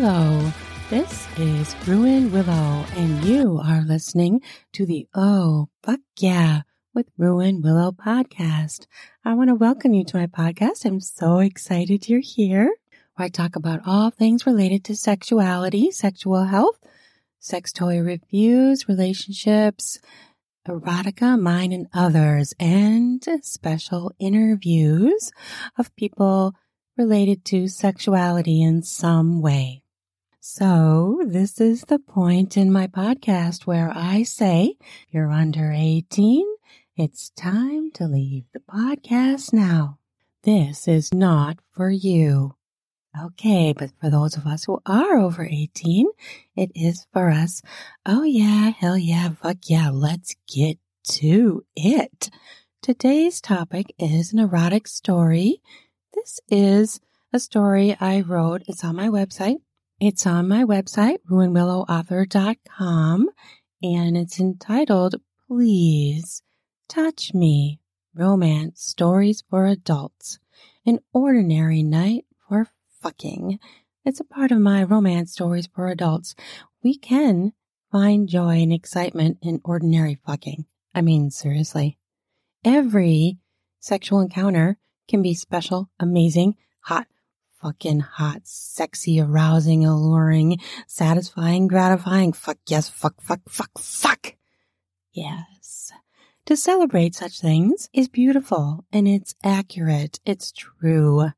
Hello, this is Ruan Willow, and you are listening to the Oh, Fuck Yeah with Ruan Willow podcast. I want to welcome you to my podcast. I'm so excited you're here, where I talk about all things related to sexuality, sexual health, sex toy reviews, relationships, erotica, mine and others, and special interviews of people related to sexuality in some way. So this is the point in my podcast where I say you're under 18. It's time to leave the podcast now. This is not for you. Okay, but for those of us who are over 18, it is for us. Oh yeah, hell yeah, fuck yeah, let's get to it. Today's topic is an erotic story. This is a story I wrote. It's on my website. It's on my website, ruanwillowauthor.com, and it's entitled Please Touch Me Romance Stories for Adults An Ordinary Night for Fucking. It's a part of my romance stories for adults. We can find joy and excitement in ordinary fucking. I mean, seriously. Every sexual encounter can be special, amazing, hot, fucking hot, sexy, arousing, alluring, satisfying, gratifying. Fuck yes, fuck, fuck, fuck, fuck. Yes. To celebrate such things is beautiful and it's accurate. It's true.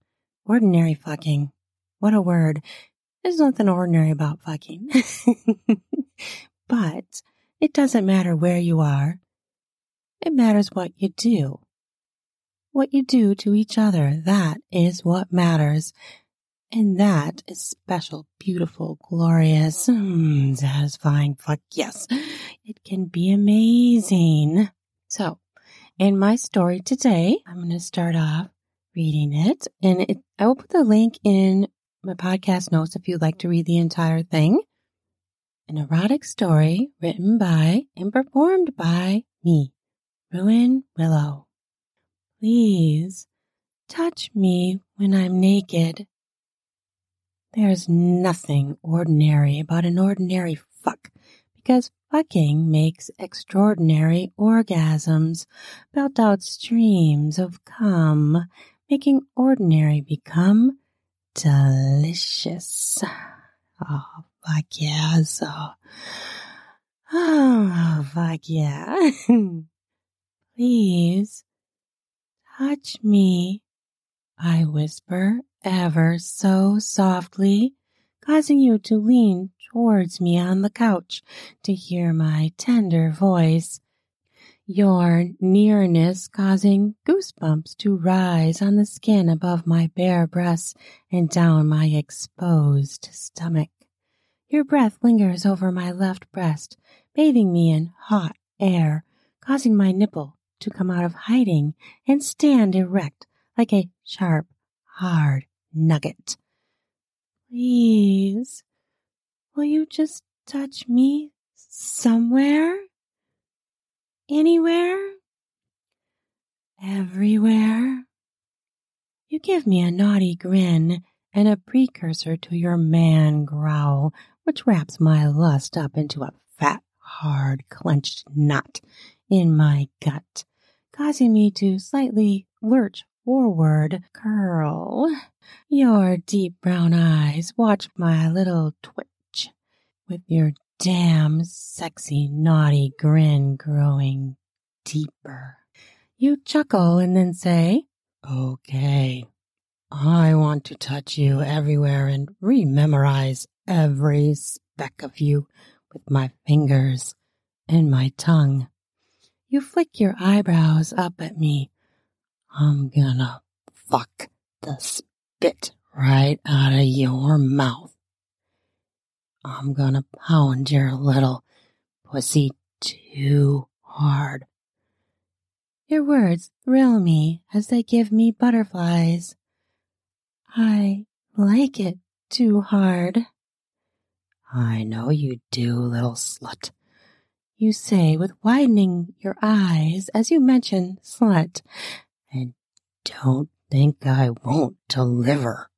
Ordinary fucking. What a word. There's nothing ordinary about fucking. but it doesn't matter where you are. It matters what you do. What you do to each other, that is what matters. And that is special, beautiful, glorious, mm, satisfying. Fuck yes. It can be amazing. So, in my story today, I'm going to start off reading it and it, I will put the link in my podcast notes if you'd like to read the entire thing. An erotic story written by and performed by me, Ruan Willow. Please touch me when I'm naked. There's nothing ordinary about an ordinary fuck because fucking makes extraordinary orgasms, belt out streams of cum, making ordinary become delicious. Oh, fuck yeah. Oh, fuck yeah. Please touch me, I whisper ever so softly, causing you to lean towards me on the couch to hear my tender voice. Your nearness causing goosebumps to rise on the skin above my bare breasts and down my exposed stomach. Your breath lingers over my left breast, bathing me in hot air, causing my nipple to come out of hiding and stand erect like a sharp, hard nugget. Please, will you just touch me somewhere? Anywhere? Everywhere? You give me a naughty grin and a precursor to your man growl, which wraps my lust up into a fat, hard, clenched knot in my gut causing me to slightly lurch forward, curl. Your deep brown eyes watch my little twitch with your damn sexy naughty grin growing deeper. You chuckle and then say, Okay, I want to touch you everywhere and rememorize every speck of you with my fingers and my tongue. You flick your eyebrows up at me. I'm gonna fuck the spit right out of your mouth. I'm gonna pound your little pussy too hard. Your words thrill me as they give me butterflies. I like it too hard. I know you do, little slut you say with widening your eyes as you mention slut. And don't think I won't deliver.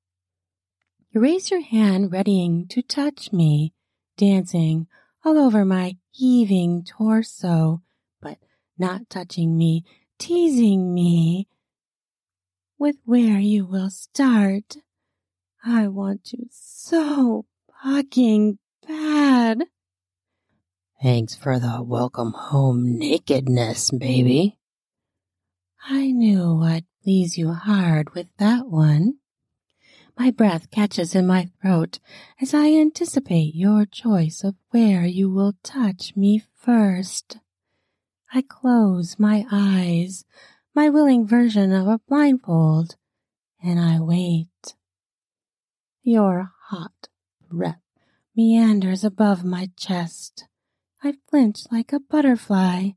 You raise your hand, readying to touch me, dancing all over my heaving torso, but not touching me, teasing me with where you will start. I want you so fucking bad. Thanks for the welcome home nakedness, baby. I knew I'd please you hard with that one. My breath catches in my throat as I anticipate your choice of where you will touch me first. I close my eyes, my willing version of a blindfold, and I wait. Your hot breath meanders above my chest. I flinch like a butterfly,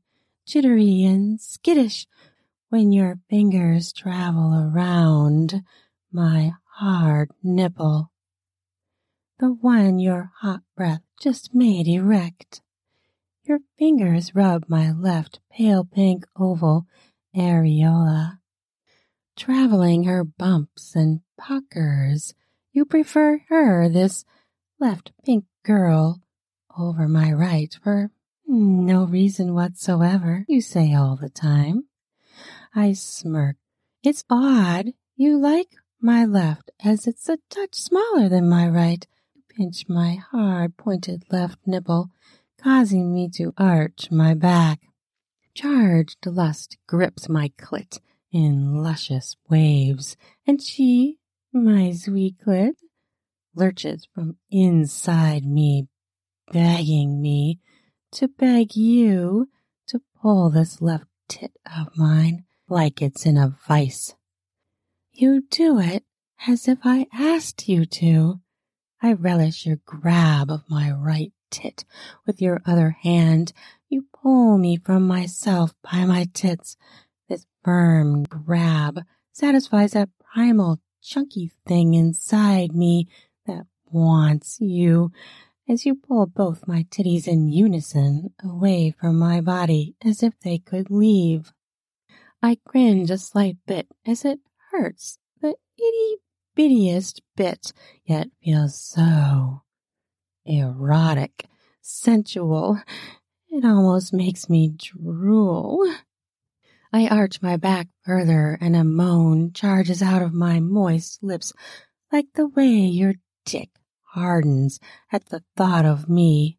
jittery and skittish when your fingers travel around my hard nipple. The one your hot breath just made erect. Your fingers rub my left pale pink oval areola. Traveling her bumps and puckers, you prefer her, this left pink girl, over my right for no reason whatsoever, you say all the time. I smirk. It's odd. You like my left as it's a touch smaller than my right. You pinch my hard pointed left nipple, causing me to arch my back. Charged lust grips my clit in luscious waves, and she, my sweet clit, lurches from inside me, begging me to beg you to pull this left tit of mine like it's in a vice. You do it as if I asked you to. I relish your grab of my right tit with your other hand. You pull me from myself by my tits. This firm grab satisfies that primal chunky thing inside me that wants you as you pull both my titties in unison away from my body as if they could leave. I cringe a slight bit as it hurts the itty bittiest bit, yet feels so erotic, sensual. It almost makes me drool. I arch my back further and a moan charges out of my moist lips like the way your dick hardens at the thought of me.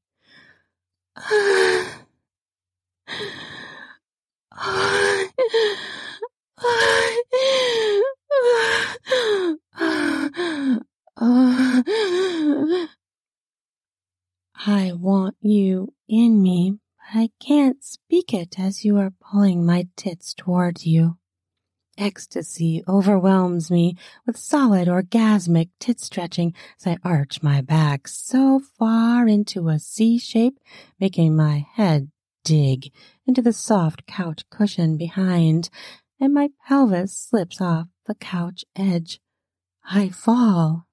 I want you in me, but I can't speak it as you are pulling my tits towards you. Ecstasy overwhelms me with solid orgasmic tit stretching as I arch my back so far into a C shape, making my head dig into the soft couch cushion behind, and my pelvis slips off the couch edge. I fall.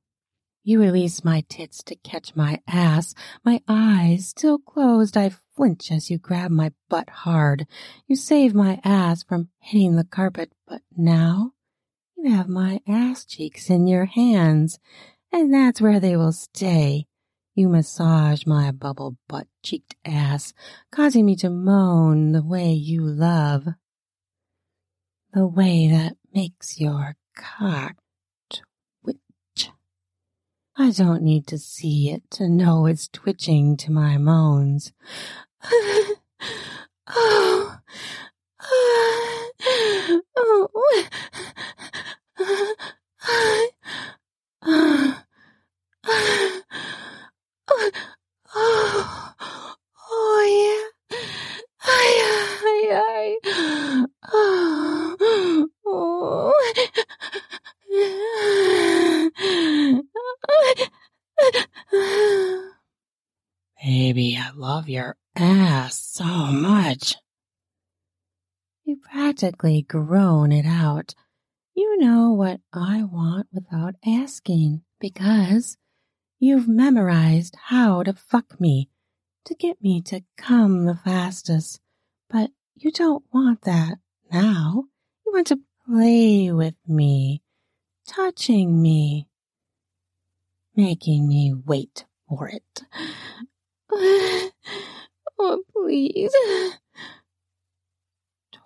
You release my tits to catch my ass. My eyes still closed, I flinch as you grab my butt hard. You save my ass from hitting the carpet, but now you have my ass cheeks in your hands, and that's where they will stay. You massage my bubble butt cheeked ass, causing me to moan the way you love. The way that makes your cock I don't need to see it to know it's twitching to my moans. oh, oh, oh, oh, ay. Oh, oh. Baby, I love your ass so much. You practically groan it out. You know what I want without asking because you've memorized how to fuck me to get me to come the fastest. But you don't want that now. You want to play with me, touching me, making me wait for it. Oh, please.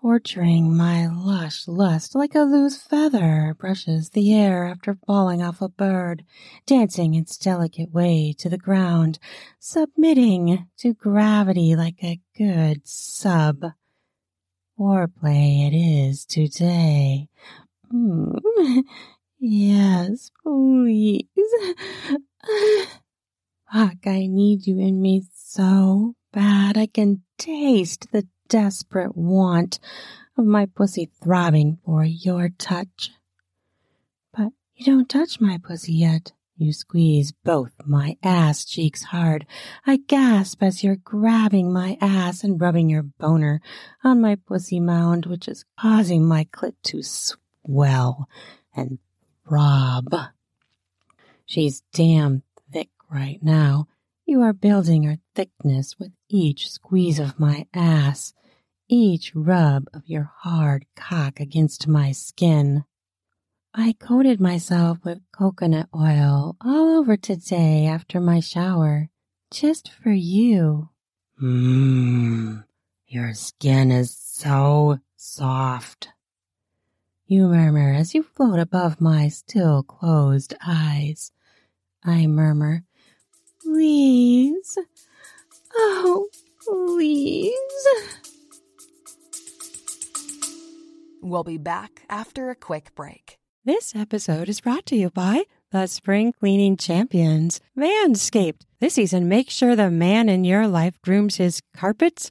Torturing my lush lust like a loose feather brushes the air after falling off a bird, dancing its delicate way to the ground, submitting to gravity like a good sub. Foreplay it is today. Mm. Yes, please. Fuck, I need you in me so bad. I can taste the desperate want of my pussy throbbing for your touch. But you don't touch my pussy yet. You squeeze both my ass cheeks hard. I gasp as you're grabbing my ass and rubbing your boner on my pussy mound, which is causing my clit to swell and throb. She's damn thick right now. You are building her thickness with each squeeze of my ass, each rub of your hard cock against my skin. I coated myself with coconut oil all over today after my shower, just for you. Mmm, your skin is so soft. You murmur as you float above my still closed eyes. I murmur, Please. Oh, please. We'll be back after a quick break. This episode is brought to you by the Spring Cleaning Champions, Manscaped. This season, make sure the man in your life grooms his carpets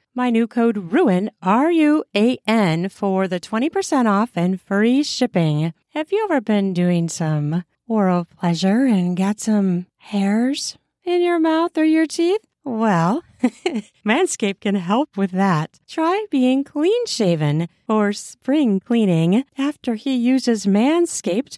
my new code RUAN, R U A N, for the 20% off and free shipping. Have you ever been doing some oral pleasure and got some hairs in your mouth or your teeth? Well, Manscaped can help with that. Try being clean shaven or spring cleaning. After he uses Manscaped,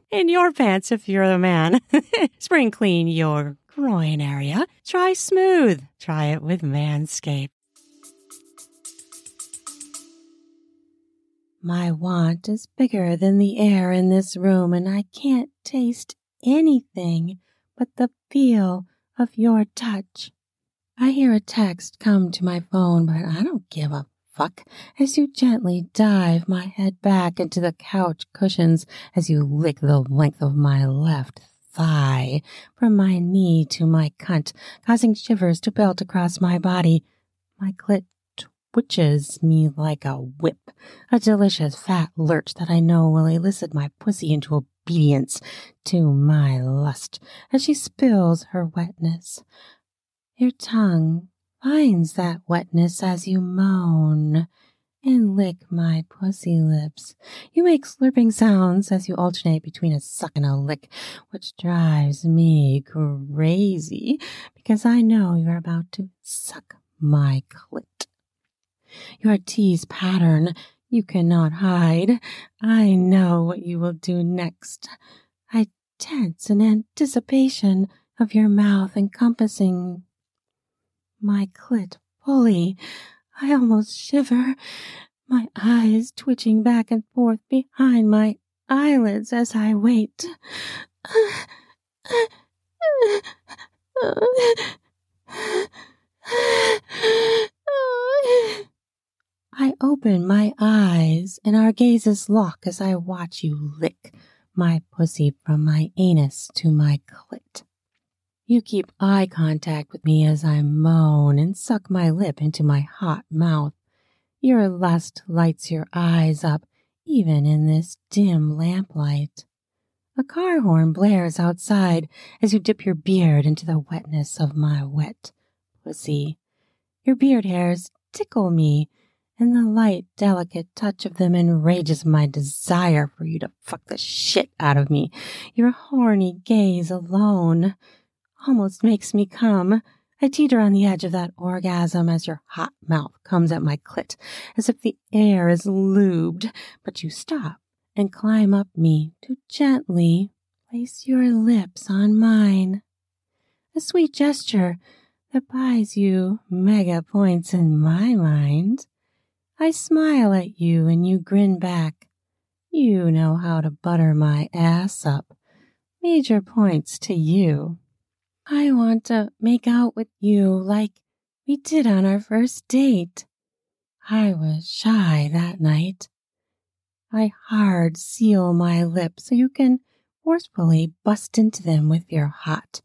In your pants if you're the man. spring clean your groin area. Try smooth. Try it with Manscaped. My want is bigger than the air in this room, and I can't taste anything but the feel of your touch. I hear a text come to my phone, but I don't give a as you gently dive my head back into the couch cushions as you lick the length of my left thigh from my knee to my cunt, causing shivers to belt across my body. My clit twitches me like a whip, a delicious fat lurch that I know will elicit my pussy into obedience to my lust as she spills her wetness. Your tongue finds that wetness as you moan and lick my pussy lips. You make slurping sounds as you alternate between a suck and a lick, which drives me crazy because I know you're about to suck my clit. Your tease pattern you cannot hide. I know what you will do next. I tense in anticipation of your mouth encompassing my clit fully. I almost shiver. my eyes twitching back and forth behind my eyelids as I wait. I open my eyes and our gazes lock as I watch you lick my pussy from my anus to my clit. You keep eye contact with me as I moan and suck my lip into my hot mouth. Your lust lights your eyes up, even in this dim lamplight. A car horn blares outside as you dip your beard into the wetness of my wet pussy. Your beard hairs tickle me, and the light, delicate touch of them enrages my desire for you to fuck the shit out of me. Your horny gaze alone almost makes me come. I teeter on the edge of that orgasm as your hot mouth comes at my clit, as if the air is lubed, but you stop and climb up me to gently place your lips on mine. A sweet gesture that buys you mega points in my mind. I smile at you and you grin back. You know how to butter my ass up. Major points to you. I want to make out with you like we did on our first date. I was shy that night. I hard seal my lips so you can forcefully bust into them with your hot,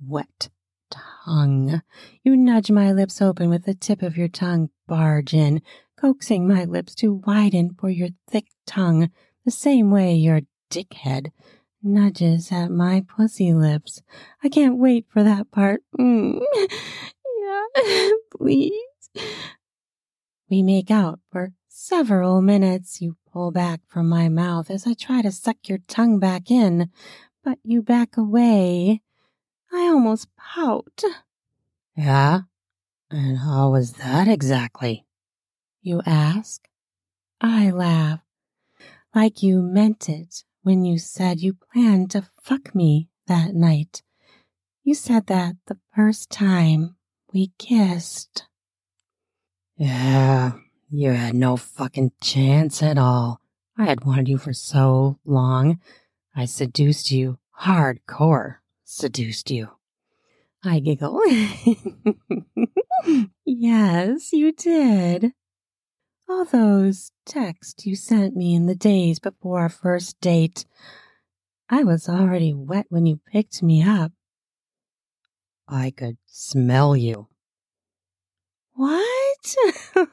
wet tongue. You nudge my lips open with the tip of your tongue, barge in, coaxing my lips to widen for your thick tongue, the same way your dickhead nudges at my pussy lips. I can't wait for that part. Mm. Yeah, please. We make out for several minutes. You pull back from my mouth as I try to suck your tongue back in, but you back away. I almost pout. Yeah? And how was that exactly? You ask. I laugh. Like you meant it when you said you planned to fuck me that night. You said that the first time we kissed. Yeah, you had no fucking chance at all. I had wanted you for so long. I seduced you hardcore. Seduced you. I giggle. yes, you did. All those texts you sent me in the days before our first date. I was already wet when you picked me up. I could smell you. What?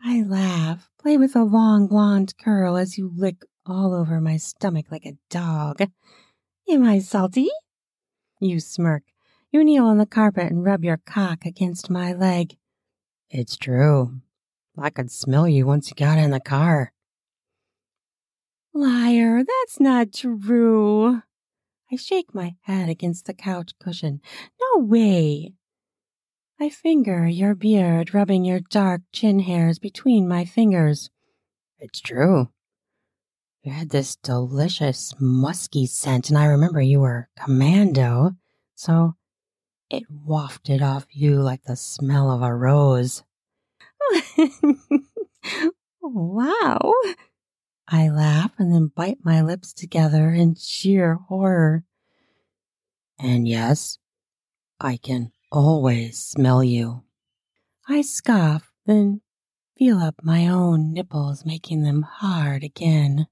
I laugh, play with a long blonde curl as you lick all over my stomach like a dog. Am I salty? You smirk. You kneel on the carpet and rub your cock against my leg. It's true. I could smell you once you got in the car. Liar, that's not true. I shake my head against the couch cushion. No way. I finger your beard, rubbing your dark chin hairs between my fingers. It's true. You had this delicious musky scent, and I remember you were commando, so it wafted off you like the smell of a rose. wow. I laugh and then bite my lips together in sheer horror. And yes, I can always smell you. I scoff, then feel up my own nipples, making them hard again.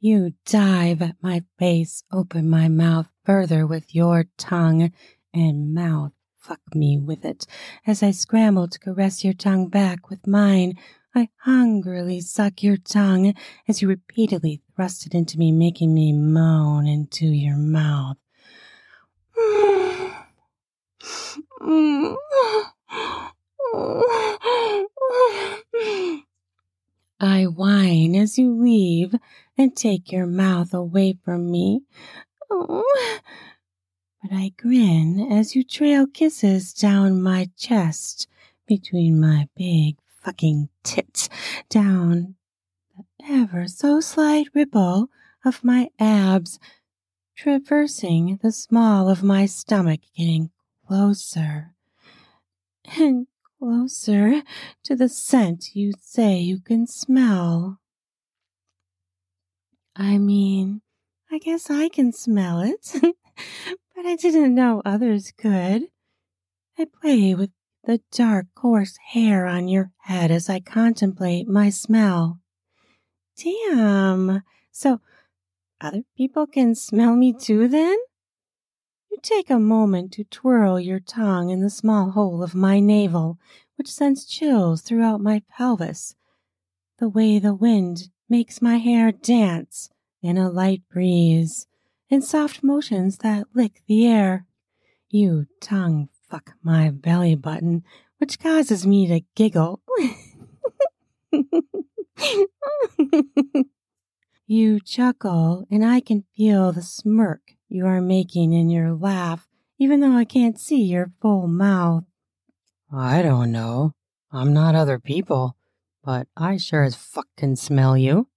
You dive at my face, open my mouth further with your tongue, and mouth fuck me with it. As I scramble to caress your tongue back with mine, I hungrily suck your tongue as you repeatedly thrust it into me, making me moan into your mouth. I whine as you leave and take your mouth away from me. But I grin as you trail kisses down my chest between my big fucking tits down the ever so slight ripple of my abs, traversing the small of my stomach, getting closer and closer to the scent you say you can smell. I mean, I guess I can smell it, but I didn't know others could. I play with the dark, coarse hair on your head as I contemplate my smell. Damn. So, other people can smell me too then? You take a moment to twirl your tongue in the small hole of my navel, which sends chills throughout my pelvis. The way the wind makes my hair dance in a light breeze, in soft motions that lick the air. You tongue fuck my belly button, which causes me to giggle. you chuckle, and I can feel the smirk you are making in your laugh, even though I can't see your full mouth. I don't know. I'm not other people, but I sure as fuck can smell you.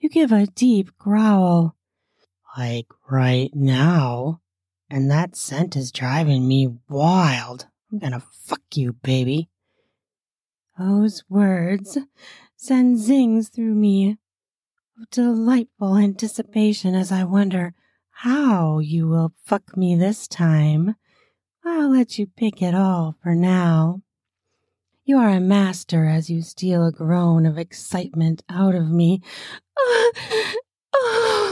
You give a deep growl. Like right now. And that scent is driving me wild. I'm gonna fuck you, baby. Those words send zings through me of delightful anticipation as I wonder how you will fuck me this time. I'll let you pick it all for now. You are a master as you steal a groan of excitement out of me.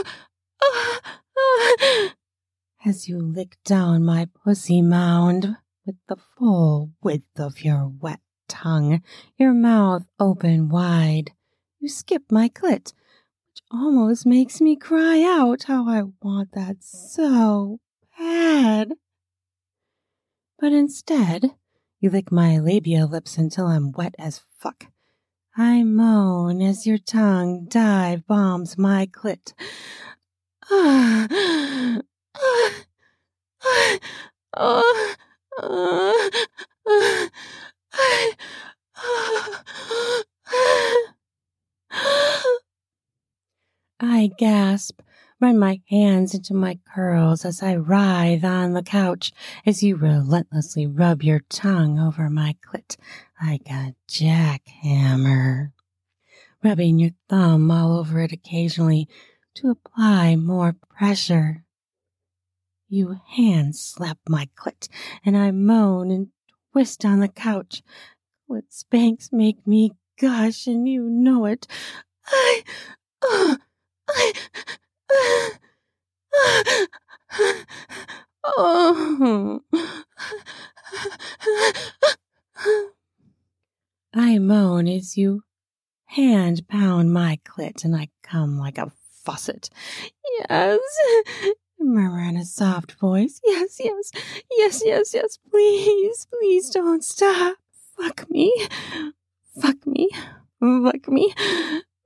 As you lick down my pussy mound with the full width of your wet tongue, your mouth open wide. You skip my clit, which almost makes me cry out how I want that so bad. But instead, you lick my labia lips until I'm wet as fuck. I moan as your tongue dive bombs my clit. Ah, I gasp, run my hands into my curls as I writhe on the couch as you relentlessly rub your tongue over my clit like a jackhammer, rubbing your thumb all over it occasionally to apply more pressure. You hand slap my clit, and I moan and twist on the couch. Clit spanks make me gush, and you know it. I, uh, I, oh. I moan as you hand pound my clit and I come like a faucet. Yes, murmur in a soft voice. Yes, yes, yes, yes, yes, please, please don't stop. Fuck me. Fuck me. Fuck me.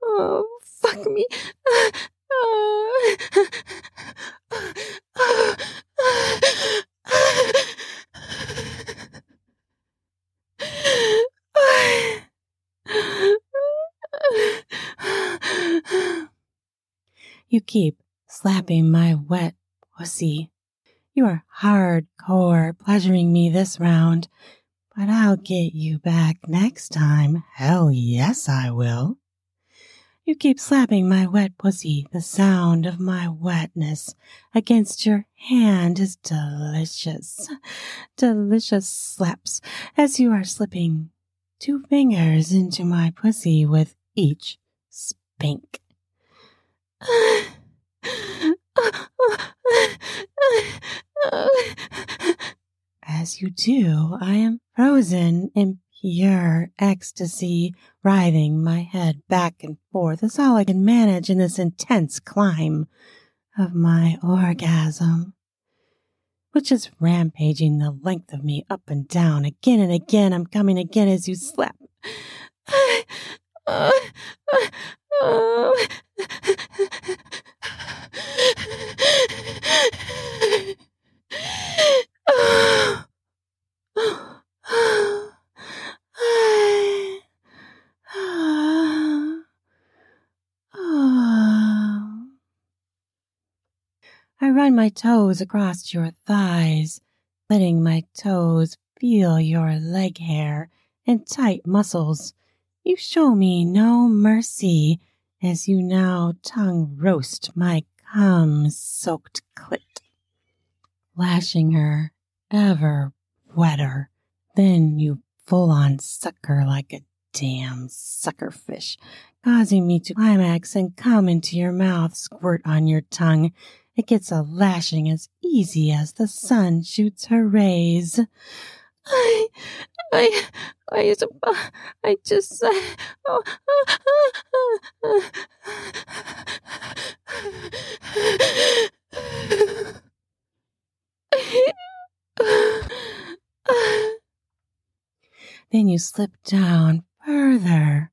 Oh, fuck me. You keep slapping my wet pussy. You are hardcore pleasuring me this round, but I'll get you back next time. Hell yes, I will. You keep slapping my wet pussy. The sound of my wetness against your hand is delicious. Delicious slaps as you are slipping two fingers into my pussy with each spank. As you do, I am frozen in pure ecstasy, writhing my head back and forth as all I can manage in this intense climb of my orgasm, which is rampaging the length of me up and down again and again. I'm coming again as you slap. I run my toes across your thighs, letting my toes feel your leg hair and tight muscles. You show me no mercy as you now tongue roast my cum soaked clit, lashing her ever wetter. Then you full on suck her like a damn sucker fish, causing me to climax and come into your mouth, squirt on your tongue. It gets a lashing as easy as the sun shoots her rays. I, I, I, I just, uh, oh, then you slip down further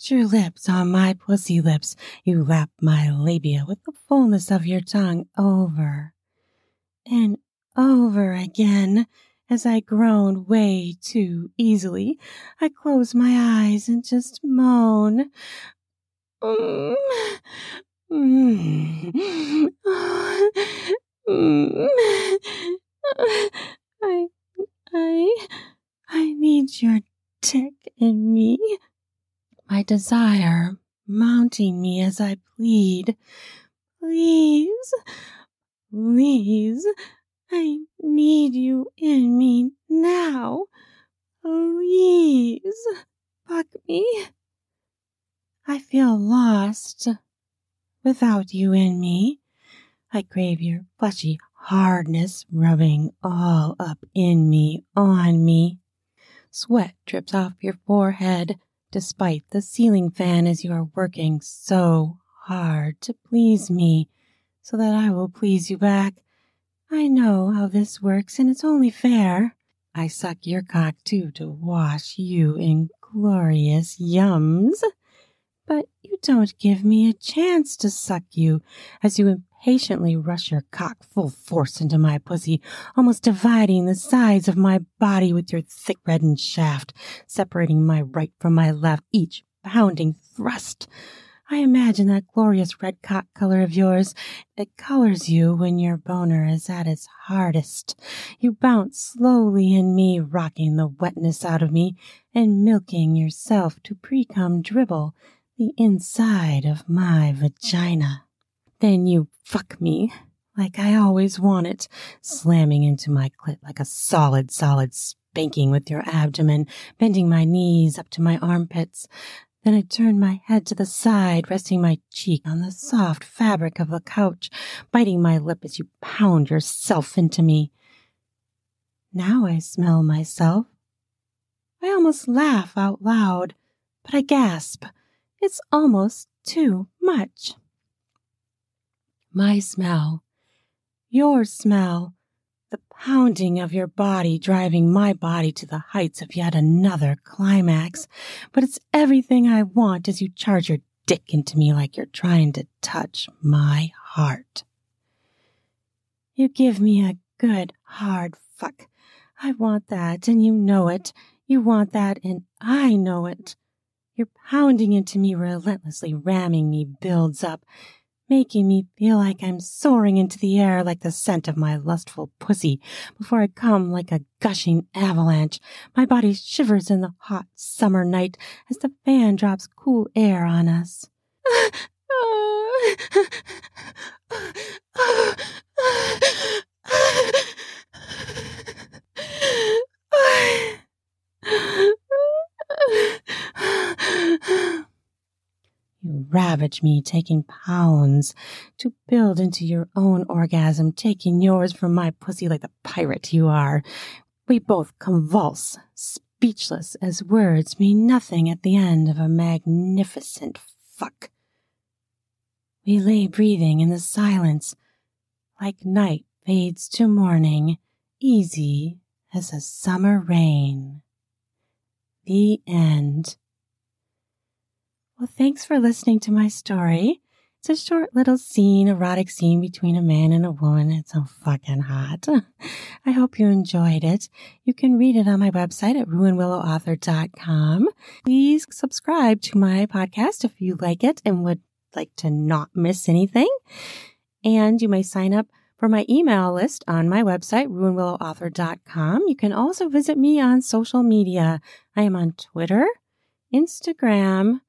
put your lips on my pussy lips. You lap my labia with the fullness of your tongue over and over again. As I groan way too easily, I close my eyes and just moan. Mm. Mm. I, I, I need your tick in me. My desire mounting me as I plead. Please, please, I need you in me now. Please, fuck me. I feel lost without you in me. I crave your fleshy hardness rubbing all up in me, on me. Sweat drips off your forehead despite the ceiling fan as you are working so hard to please me so that I will please you back. I know how this works and it's only fair. I suck your cock too to wash you in glorious yums. But you don't give me a chance to suck you as you impatiently rush your cock full force into my pussy, almost dividing the sides of my body with your thick reddened shaft, separating my right from my left, each pounding thrust. I imagine that glorious red cock color of yours. It colors you when your boner is at its hardest. You bounce slowly in me, rocking the wetness out of me and milking yourself to pre-cum dribble the inside of my vagina. Then you fuck me like I always want it, slamming into my clit like a solid, solid spanking with your abdomen, bending my knees up to my armpits. Then I turn my head to the side, resting my cheek on the soft fabric of the couch, biting my lip as you pound yourself into me. Now I smell myself. I almost laugh out loud, but I gasp. It's almost too much my smell, your smell, the pounding of your body driving my body to the heights of yet another climax. But it's everything I want as you charge your dick into me like you're trying to touch my heart. You give me a good hard fuck. I want that, and you know it. You want that, and I know it. Your pounding into me relentlessly, ramming me builds up making me feel like I'm soaring into the air like the scent of my lustful pussy before I come like a gushing avalanche. My body shivers in the hot summer night as the fan drops cool air on us. You ravage me, taking pounds to build into your own orgasm, taking yours from my pussy like the pirate you are. We both convulse, speechless as words mean nothing at the end of a magnificent fuck. We lay breathing in the silence, like night fades to morning, easy as a summer rain. The end. Well, thanks for listening to my story. It's a short little scene, erotic scene between a man and a woman. It's so fucking hot. I hope you enjoyed it. You can read it on my website at ruanwillowauthor.com. Please subscribe to my podcast if you like it and would like to not miss anything. And you may sign up For my email list on my website, ruanwillowauthor.com, you can also visit me on social media. I am on Twitter, Instagram,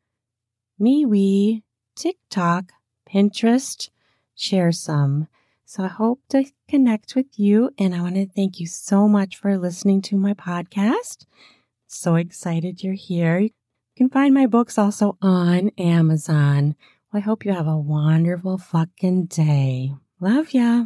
MeWe, TikTok, Pinterest, share some. So I hope to connect with you and I want to thank you so much for listening to my podcast. So excited you're here. You can find my books also on Amazon. Well, I hope you have a wonderful fucking day. Love ya.